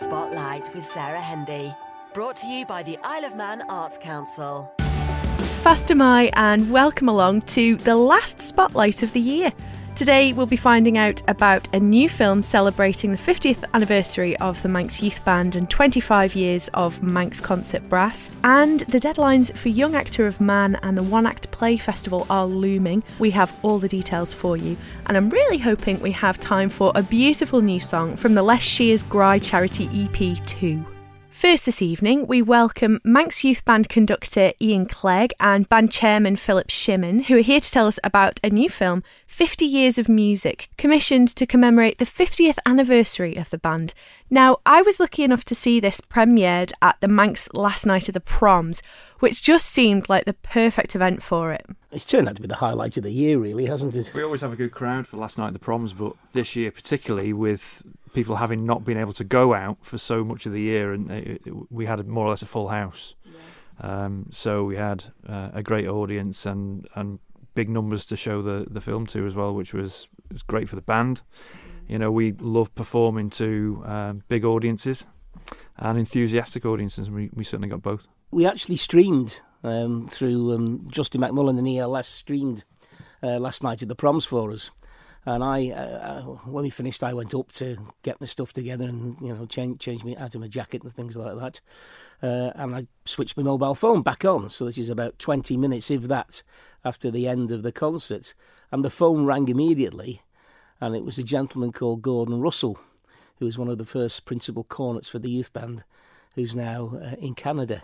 Spotlight with Sarah Hendy. Brought to you by the Isle of Man Arts Council. Fastyr mie, and welcome along to the last spotlight of the year. Today, we'll be finding out about a new film celebrating the 50th anniversary of the Manx Youth Band and 25 years of Manx Concert Brass. And the deadlines for Young Actor of Man and the One Act Play Festival are looming. We have all the details for you, and I'm really hoping we have time for a beautiful new song from the Les Shears Gry charity EP 2. First this evening, we welcome Manx Youth Band conductor Ian Clegg and band chairman Philip Shimmin, who are here to tell us about a new film, 50 Years of Music, commissioned to commemorate the 50th anniversary of the band. Now, I was lucky enough to see this premiered at the Manx last night of the proms, which just seemed like the perfect event for it. It's turned out to be the highlight of the year, really, hasn't it? We always have a good crowd for last night of the proms, but this year particularly with people having not been able to go out for so much of the year, and it, it, we had more or less a full house. Um, so we had uh, a great audience and, and big numbers to show the, the film to as well, which was was great for the band. You know, we love performing to um, big audiences and enthusiastic audiences, and we, we certainly got both. We actually streamed um, through um, Justin McMullen and ELS streamed uh, last night at the proms for us. And I, uh, when we finished, I went up to get my stuff together and you know change change me out of my jacket and things like that. Uh, and I switched my mobile phone back on. So this is about twenty minutes, if that, after the end of the concert. And the phone rang immediately, and it was a gentleman called Gordon Russell, who was one of the first principal cornets for the youth band, who's now uh, in Canada.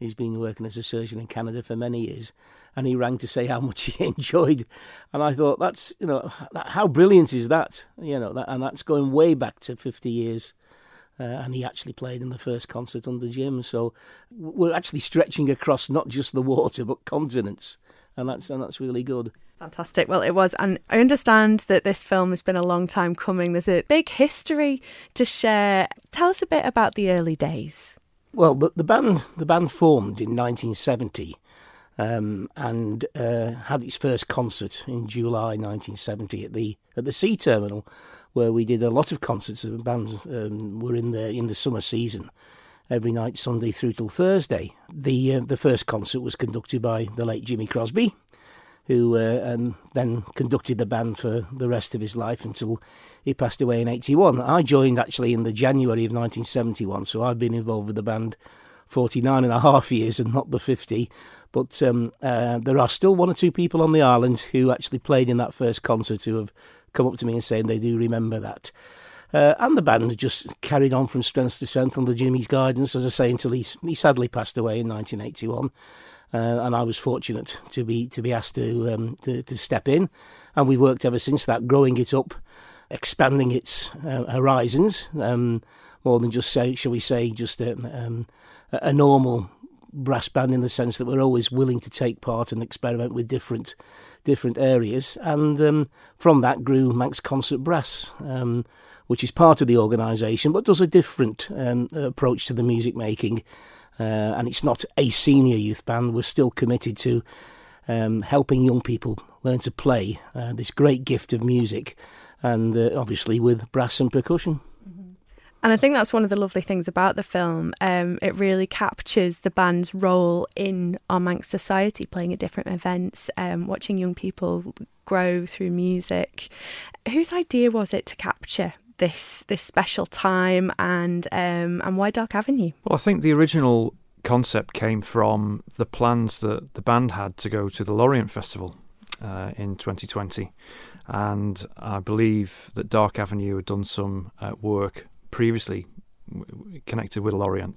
He's been working as a surgeon in Canada for many years, and he rang to say how much he enjoyed. And I thought, that's you know, how brilliant is that? You know, that, and that's going way back to fifty years. Uh, and he actually played in the first concert under Jim. So we're actually stretching across not just the water but continents, and that's and that's really good. Fantastic. Well, it was. And I understand that this film has been a long time coming. There's a big history to share. Tell us a bit about the early days. Well, the, the band the band formed in 1970 um, and uh, had its first concert in July 1970 at the at the Sea Terminal, where we did a lot of concerts. The bands um, were in the in the summer season, every night, Sunday through till Thursday. The uh, the first concert was conducted by the late Jimmy Crosby, who uh, and then conducted the band for the rest of his life until he passed away in 81. I joined actually in the January of 1971, so I've been involved with the band 49 and a half years and not the 50. But um, uh, there are still one or two people on the island who actually played in that first concert who have come up to me and saying they do remember that. Uh, and the band just carried on from strength to strength under Jimmy's guidance, as I say, until he, he sadly passed away in 1981. Uh, and I was fortunate to be to be asked to, um, to, to step in, and we've worked ever since that, growing it up, expanding its uh, horizons, um, more than just say, shall we say, just a, um, a normal brass band in the sense that we're always willing to take part and experiment with different different areas, and um, from that grew Manx Concert Brass. Um, which is part of the organisation, but does a different um, approach to the music making uh, and it's not a senior youth band. We're still committed to um, helping young people learn to play uh, this great gift of music, and uh, obviously with brass and percussion. And I think that's one of the lovely things about the film. Um, it really captures the band's role in our Manx society, playing at different events, um, watching young people grow through music. Whose idea was it to capture this this special time and um, and why Dark Avenue? Well, I think the original concept came from the plans that the band had to go to the Lorient Festival uh, in 2020, and I believe that Dark Avenue had done some uh, work previously connected with Lorient,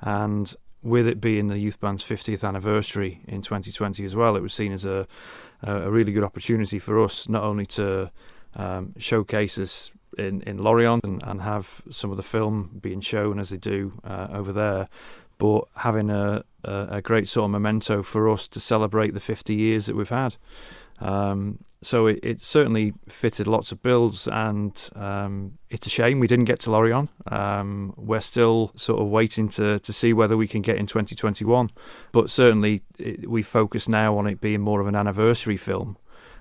and with it being the youth band's 50th anniversary in 2020 as well, it was seen as a a really good opportunity for us not only to um, showcase us in, in Lorient and, and have some of the film being shown as they do uh, over there, but having a, a, a, great sort of memento for us to celebrate the 50 years that we've had. Um, so it, it, certainly fitted lots of bills, and um, it's a shame we didn't get to Lorient. Um, we're still sort of waiting to, to see whether we can get in 2021, but certainly it, we focus now on it being more of an anniversary film,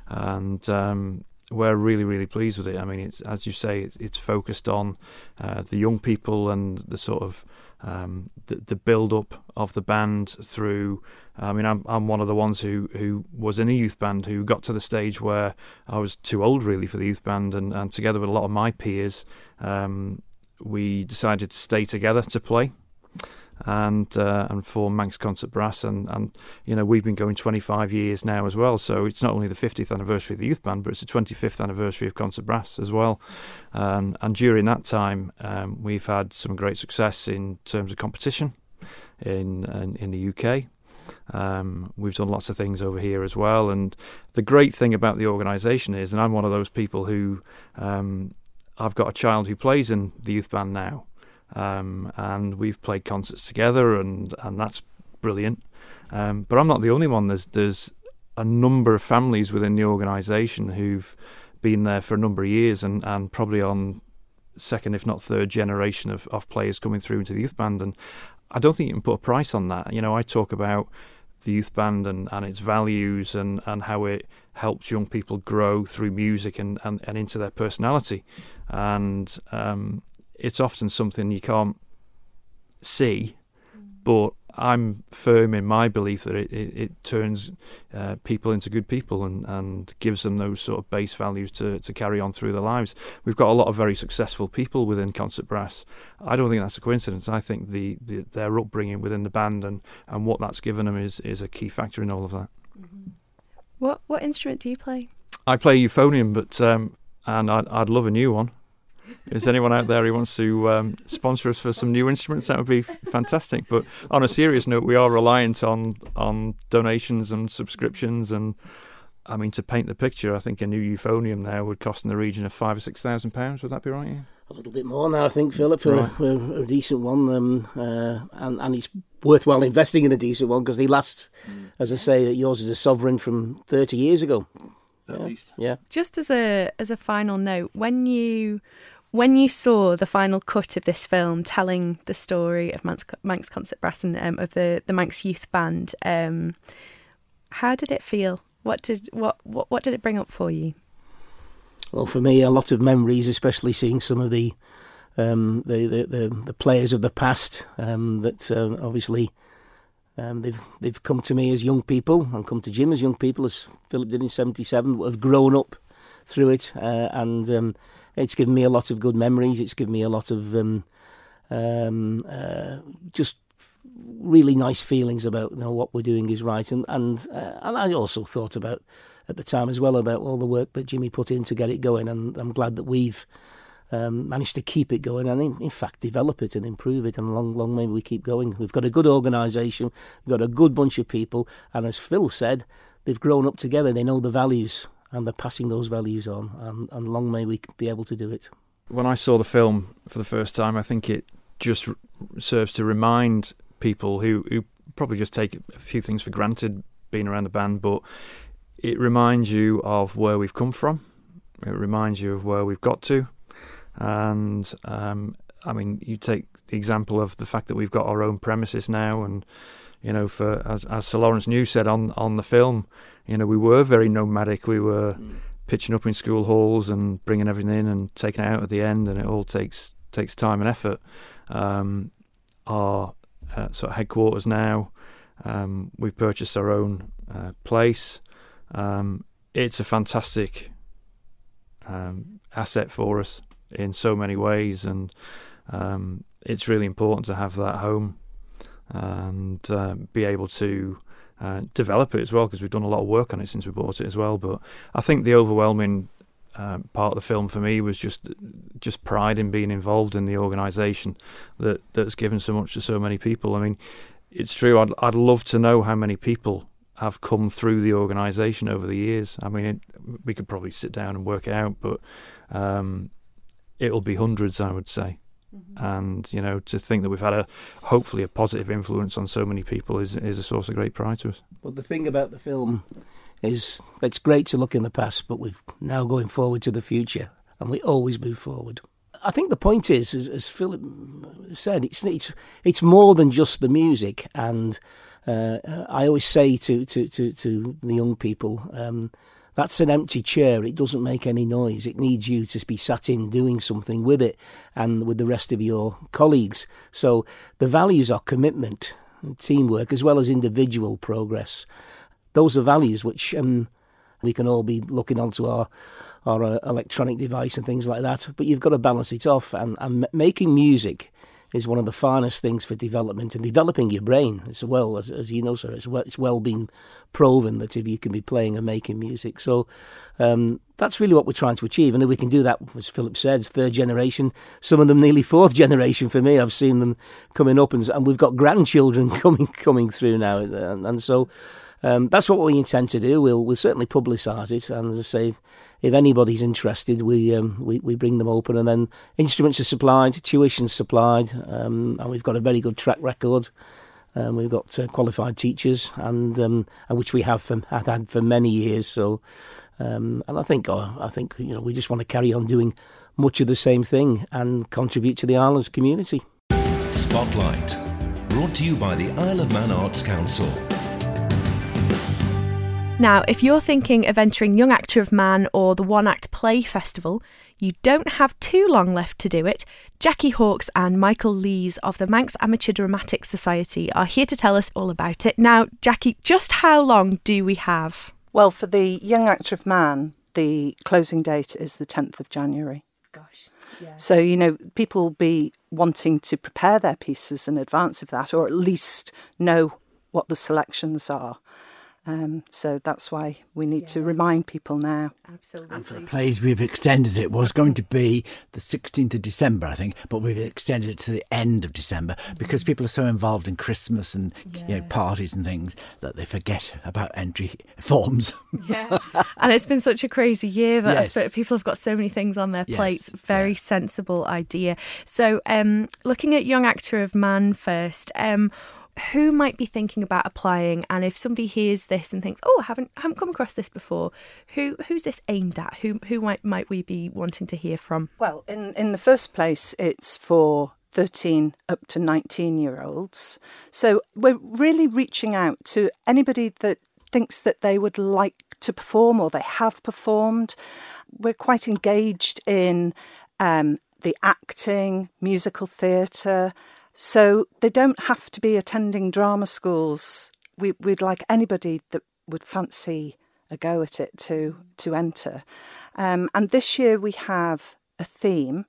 and um, we're really, really pleased with it. I mean, it's as you say, it's, it's focused on uh, the young people and the sort of um, the, the build up of the band through. I mean, I'm I'm one of the ones who, who was in a youth band who got to the stage where I was too old really for the youth band, and, and together with a lot of my peers, um, we decided to stay together to play and uh, and for Manx Concert Brass, and and you know we've been going 25 years now as well. So it's not only the 50th anniversary of the youth band, but it's the 25th anniversary of Concert Brass as well. Um, and during that time, um, we've had some great success in terms of competition in in, in the UK. Um, we've done lots of things over here as well. And the great thing about the organisation is, and I'm one of those people who um, I've got a child who plays in the youth band now. Um, and we've played concerts together, and, and that's brilliant. Um, but I'm not the only one. There's there's a number of families within the organisation who've been there for a number of years, and, and probably on second, if not third generation of, of players coming through into the youth band. And I don't think you can put a price on that. You know, I talk about the youth band and, and its values and, and how it helps young people grow through music and, and, and into their personality. And um, it's often something you can't see, but I'm firm in my belief that it, it, it turns uh, people into good people and, and gives them those sort of base values to, to carry on through their lives. We've got a lot of very successful people within Concert Brass. I don't think that's a coincidence. I think the, the their upbringing within the band and, and what that's given them is, is a key factor in all of that. Mm-hmm. What what instrument do you play? I play euphonium, but um, and I'd, I'd love a new one is anyone out there who wants to um, sponsor us for some new instruments, that would be fantastic. But on a serious note, we are reliant on on donations and subscriptions, and I mean to paint the picture, I think a new euphonium now would cost in the region of five or six thousand pounds. Would that be right? Yeah? A little bit more now, I think, Philip, for, right. a, a, decent one, um, uh, and and it's worthwhile investing in a decent one because they last, mm. as I say, yours is a sovereign from thirty years ago. At yeah. least, yeah. Just as a as a final note, when you when you saw the final cut of this film telling the story of Manx, Manx Concert Brass and um, of the, the Manx Youth Band, um, how did it feel? What did what, what what did it bring up for you? Well, for me, a lot of memories, especially seeing some of the um, the, the, the, the, players of the past um, that uh, obviously um, they've they've come to me as young people and come to Jim as young people, as Philip did in '77, have grown up through it, uh, and um, it's given me a lot of good memories. It's given me a lot of um, um, uh, just really nice feelings about you know, what we're doing is right, and and uh, and I also thought about at the time as well about all the work that Jimmy put in to get it going, and I'm glad that we've. Um, managed to keep it going and in, in, fact develop it and improve it. And long long may we keep going. We've got a good organisation we've got a good bunch of people. And as Phil said they've grown up together. They know the values and they're passing those values on, and, and long may we be able to do it. When I saw the film for the first time, I think it just serves to remind people who, who probably just take a few things for granted being around the band, but it reminds you of where we've come from. It reminds you of where we've got to, and um, I mean, you take the example of the fact that we've got our own premises now, and you know, for as, as Sir Laurence New said on on the film, you know, we were very nomadic. We were mm. pitching up in school halls and bringing everything in and taking it out at the end, and it all takes takes time and effort. Um, our uh, sort of headquarters now, um, we've purchased our own uh, place. Um, it's a fantastic um, asset for us in so many ways, and um, it's really important to have that home and uh, be able to uh, develop it as well because we've done a lot of work on it since we bought it as well. But I think the overwhelming uh, part of the film for me was just just pride in being involved in the organisation that that's given so much to so many people. I mean, it's true. I'd I'd love to know how many people have come through the organisation over the years. I mean, it, we could probably sit down and work it out, but um, it'll be hundreds, I would say. Mm-hmm. And you know, to think that we've had a hopefully a positive influence on so many people is is a source of great pride to us. Well, the thing about the film is it's great to look in the past, but we're now going forward to the future, and we always move forward. I think the point is, as, as Philip said, it's, it's it's more than just the music. And uh, I always say to to to, to the young people. Um, that's an empty chair. It doesn't make any noise. It needs you to be sat in doing something with it and with the rest of your colleagues. So the values are commitment, teamwork, as well as individual progress. Those are values which um, we can all be looking onto our our uh, electronic device and things like that. But you've got to balance it off. And, and making music is one of the finest things for development and developing your brain as well as, as you know, sir. It's well, it's well been proven that if you can be playing and making music, so um, that's really what we're trying to achieve. And if we can do that, as Philip said, third generation, some of them nearly fourth generation for me. I've seen them coming up, and, and we've got grandchildren coming coming through now, and, and so um, that's what we intend to do. We'll we'll certainly publicise it, and as I say, if anybody's interested, we um, we we bring them open, and then instruments are supplied, tuition supplied, um, and we've got a very good track record. Um, we've got uh, qualified teachers, and, um, which we have for, had had for many years. So, um, and I think uh, I think you know we just want to carry on doing much of the same thing and contribute to the islands community. Spotlight, brought to you by the Isle of Man Arts Council. Now, if you're thinking of entering Young Actor of Man or the One Act Play Festival, you don't have too long left to do it. Jackie Hawkes and Michael Lees of the Manx Amateur Dramatic Society are here to tell us all about it. Now, Jackie, just how long do we have? Well, for the Young Actor of Man, the closing date is the 10th of January. Gosh. Yeah. So, you know, people will be wanting to prepare their pieces in advance of that, or at least know what the selections are. Um, so that's why we need yeah. to remind people now. Absolutely. And for the plays, we've extended it. was going to be the 16th of December, I think, but we've extended it to the end of December mm-hmm. because people are so involved in Christmas and yeah. you know, parties and things that they forget about entry forms. yeah. And it's been such a crazy year that yes. people have got so many things on their plates. Yes. Very yeah. sensible idea. So, um, looking at Young Actor of Man first, um, who might be thinking about applying? And if somebody hears this and thinks oh i haven't haven't come across this before who who's this aimed at? Who who might might we be wanting to hear from? Well in in the first place it's for 13 up to 19 year olds so we're really reaching out to anybody that thinks that they would like to perform or they have performed. We're quite engaged in um, the acting musical theatre so they don't have to be attending drama schools. We, would like anybody that would fancy a go at it to to enter. Um, and this year we have a theme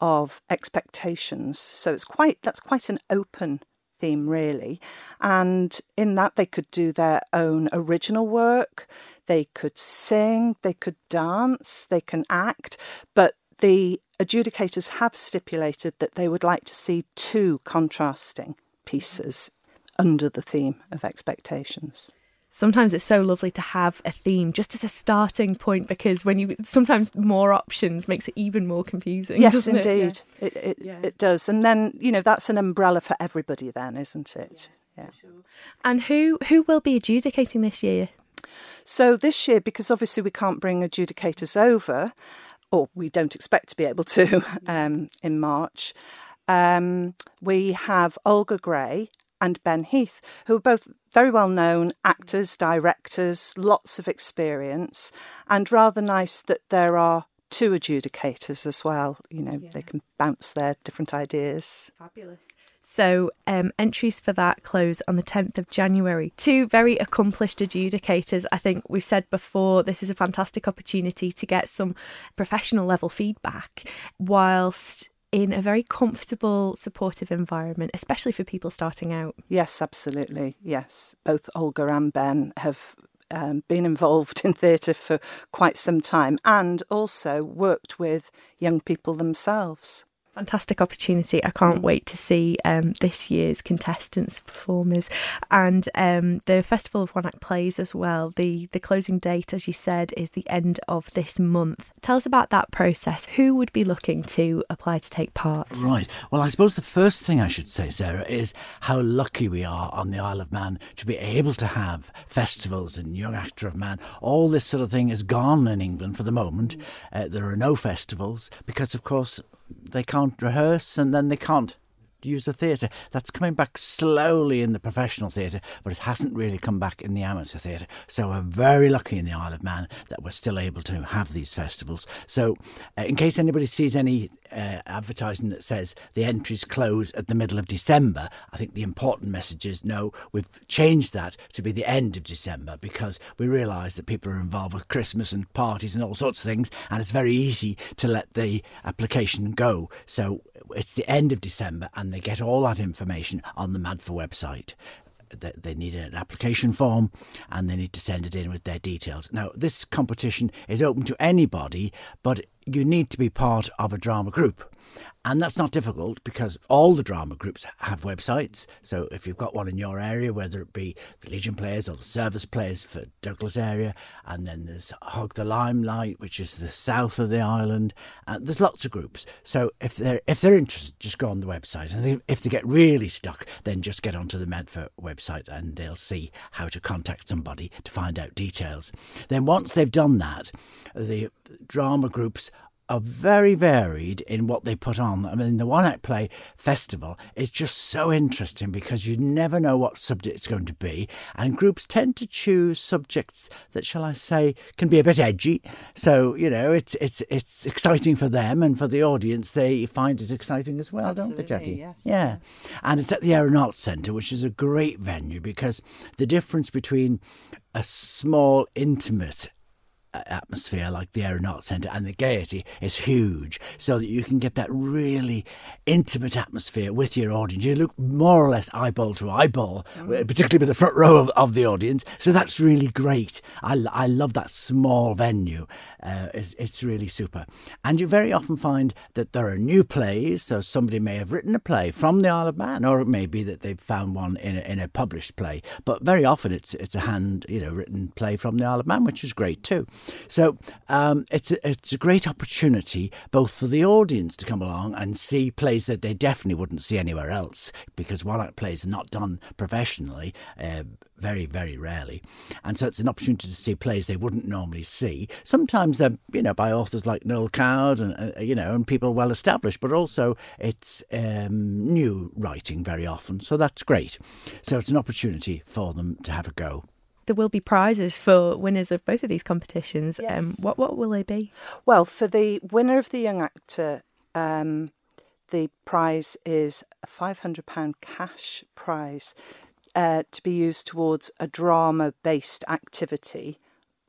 of expectations. So it's quite that's quite an open theme really. And in that they could do their own original work, they could sing, they could dance, they can act, but the adjudicators have stipulated that they would like to see two contrasting pieces under the theme of expectations. Sometimes it's so lovely to have a theme just as a starting point because when you sometimes more options makes it even more confusing. Yes, indeed, it? Yeah. It, it, yeah. it, does, and then you know that's an umbrella for everybody, then, isn't it? Yeah. yeah. Sure. And who who will be adjudicating this year? So this year, because obviously we can't bring adjudicators over, or we don't expect to be able to um, in March. Um, we have Olga Gray and Ben Heath, who are both very well known actors, directors, lots of experience, and rather nice that there are two adjudicators as well. You know, yeah. they can bounce their different ideas. Fabulous. So, um, entries for that close on the 10th of January. Two very accomplished adjudicators. I think we've said before this is a fantastic opportunity to get some professional level feedback whilst in a very comfortable, supportive environment, especially for people starting out. Yes, absolutely. Yes. Both Olga and Ben have um, been involved in theatre for quite some time and also worked with young people themselves fantastic opportunity. I can't mm. wait to see um, this year's contestants, performers, and um, the Festival of One Act Plays as well. The the closing date, as you said, is the end of this month. Tell us about that process. Who would be looking to apply to take part? Right. Well, I suppose the first thing I should say, Sarah, is how lucky we are on the Isle of Man to be able to have festivals and Young Actor of Man. All this sort of thing is gone in England for the moment. Mm. Uh, there are no festivals because, of course, they can't rehearse and then they can't use the theatre. That's coming back slowly in the professional theatre, but it hasn't really come back in the amateur theatre. So we're very lucky in the Isle of Man that we're still able to have these festivals. So, uh, in case anybody sees any uh, advertising that says the entries close at the middle of December, I think the important message is no, we've changed that to be the end of December because we realise that people are involved with Christmas and parties and all sorts of things, and it's very easy to let the application go. So it's the end of December, and they get all that information on the MADFA website they need an application form and they need to send it in with their details. Now, this competition is open to anybody, but you need to be part of a drama group. And that's not difficult because all the drama groups have websites. So if you've got one in your area, whether it be the Legion Players or the Service Players for Douglas area, and then there's Hog the Limelight, which is the south of the island, and there's lots of groups. So if they're if they're interested, just go on the website, and if they get really stuck, then just get onto the MADFA website, and they'll see how to contact somebody to find out details. Then once they've done that, the drama groups are very varied in what they put on. I mean, the One Act Play Festival is just so interesting because you never know what subject it's going to be, and groups tend to choose subjects that, shall I say, can be a bit edgy. So you know, it's it's it's exciting for them and for the audience. They find it exciting as well, Absolutely, don't they, Jackie? Yes. Yeah, and it's at the Erin Arts Centre, which is a great venue because the difference between a small, intimate atmosphere like the Erin Arts Centre and the Gaiety is huge so that you can get that really intimate atmosphere with your audience. You look more or less eyeball to eyeball, mm. particularly with the front row of, of, the audience. So that's really great. I, I love that small venue. Uh, it's, it's really super. And you very often find that there are new plays. So somebody may have written a play from the Isle of Man, or it may be that they've found one in a, in a published play. But very often it's it's a hand you know written play from the Isle of Man, which is great too. So um, it's a, it's a great opportunity both for the audience to come along and see plays that they definitely wouldn't see anywhere else because one act plays are not done professionally. Uh, very, very rarely. And so it's an opportunity to see plays they wouldn't normally see. Sometimes they're, you know, by authors like Noel Coward and, uh, you know, and people well established, but also it's um, new writing very often. So that's great. So it's an opportunity for them to have a go there will be prizes for winners of both of these competitions. Um, yes. Um, what what will they be? Well, for the winner of the Young Actor, um, the prize is a five hundred pound cash prize uh, to be used towards a drama based activity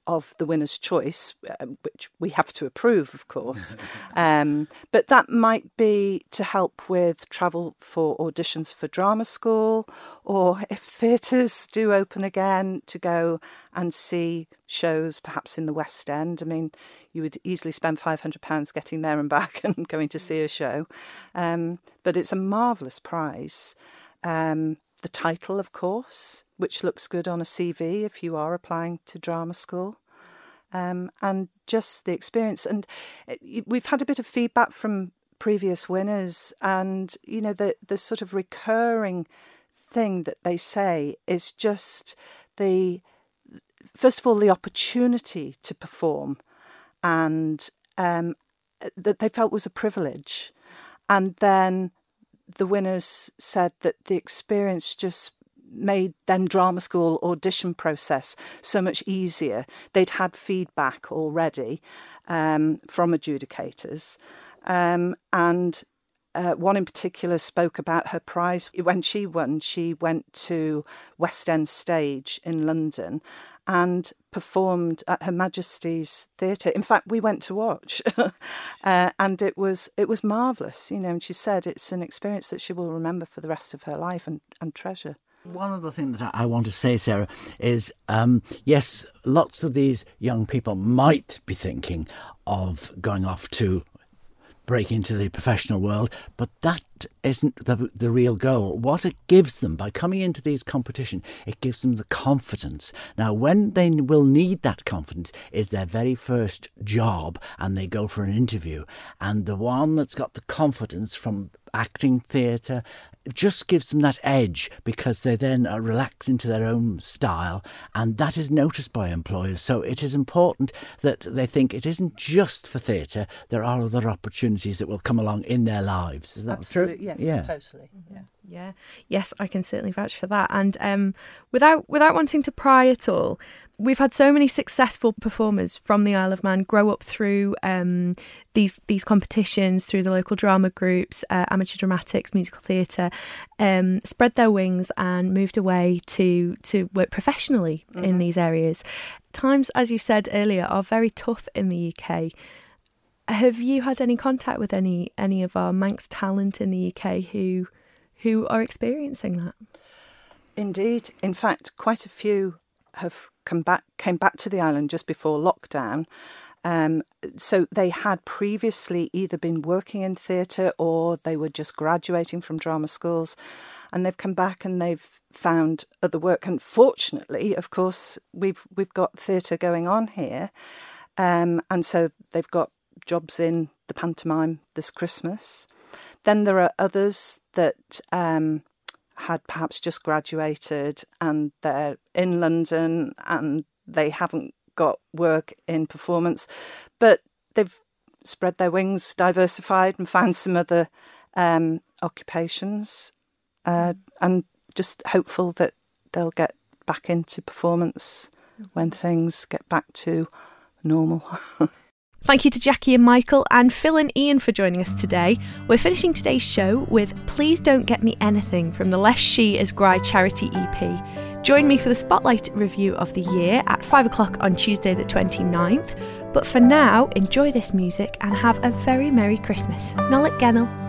of the winner's choice, uh, which we have to approve, of course. um, but that might be to help with travel for auditions for drama school, or if theatres do open again, to go and see shows perhaps in the West End. I mean, you would easily spend £500 getting there and back and going to see a show. Um, but it's a marvellous prize. Um, the title, of course, which looks good on a CV if you are applying to drama school. Um, and just the experience. And we've had a bit of feedback from previous winners, and you know the the sort of recurring thing that they say is just the first of all the opportunity to perform, and um, that they felt was a privilege, and then the winners said that the experience just made then drama school audition process so much easier. They'd had feedback already um, from adjudicators, um, and uh, one in particular spoke about her prize. When she won, she went to West End Stage in London and performed at Her Majesty's Theatre. In fact, we went to watch, uh, and it was it was marvellous. You know, and she said it's an experience that she will remember for the rest of her life and, and treasure. One other thing that I want to say, Sarah, is um, yes, lots of these young people might be thinking of going off to break into the professional world, but that isn't the, the real goal. What it gives them by coming into these competitions, it gives them the confidence. Now, when they will need that confidence is their very first job and they go for an interview. And the one that's got the confidence from acting theatre just gives them that edge because they then are relaxed into their own style and that is noticed by employers so it is important that they think it isn't just for theatre there are other opportunities that will come along in their lives is that Absolutely, yes, yeah totally. Yeah. Yeah. Yes, I can certainly vouch for that. And um, without without wanting to pry at all, we've had so many successful performers from the Isle of Man grow up through um, these these competitions, through the local drama groups, uh, amateur dramatics, musical theatre, um, spread their wings and moved away to to work professionally in these areas. Times, as you said earlier, are very tough in the UK. Have you had any contact with any any of our Manx talent in the UK who who are experiencing that? Indeed. In fact, quite a few have come back came back to the island just before lockdown. Um, so they had previously either been working in theatre or they were just graduating from drama schools, and they've come back and they've found other work. And fortunately, of course, we've we've got theatre going on here, um, and so they've got jobs in the pantomime this Christmas. Then there are others that um, had perhaps just graduated and they're in London and they haven't got work in performance, but they've spread their wings, diversified, and found some other um, occupations, uh, and just hopeful that they'll get back into performance when things get back to normal. Thank you to Jackie and Michael and Phil and Ian for joining us today. We're finishing today's show with Please Don't Get Me Anything from the Less She is Gry charity EP. Join me for the Spotlight review of the year at 5 o'clock on Tuesday, the 29th. But for now, enjoy this music and have a very Merry Christmas. Nollick Ghennal.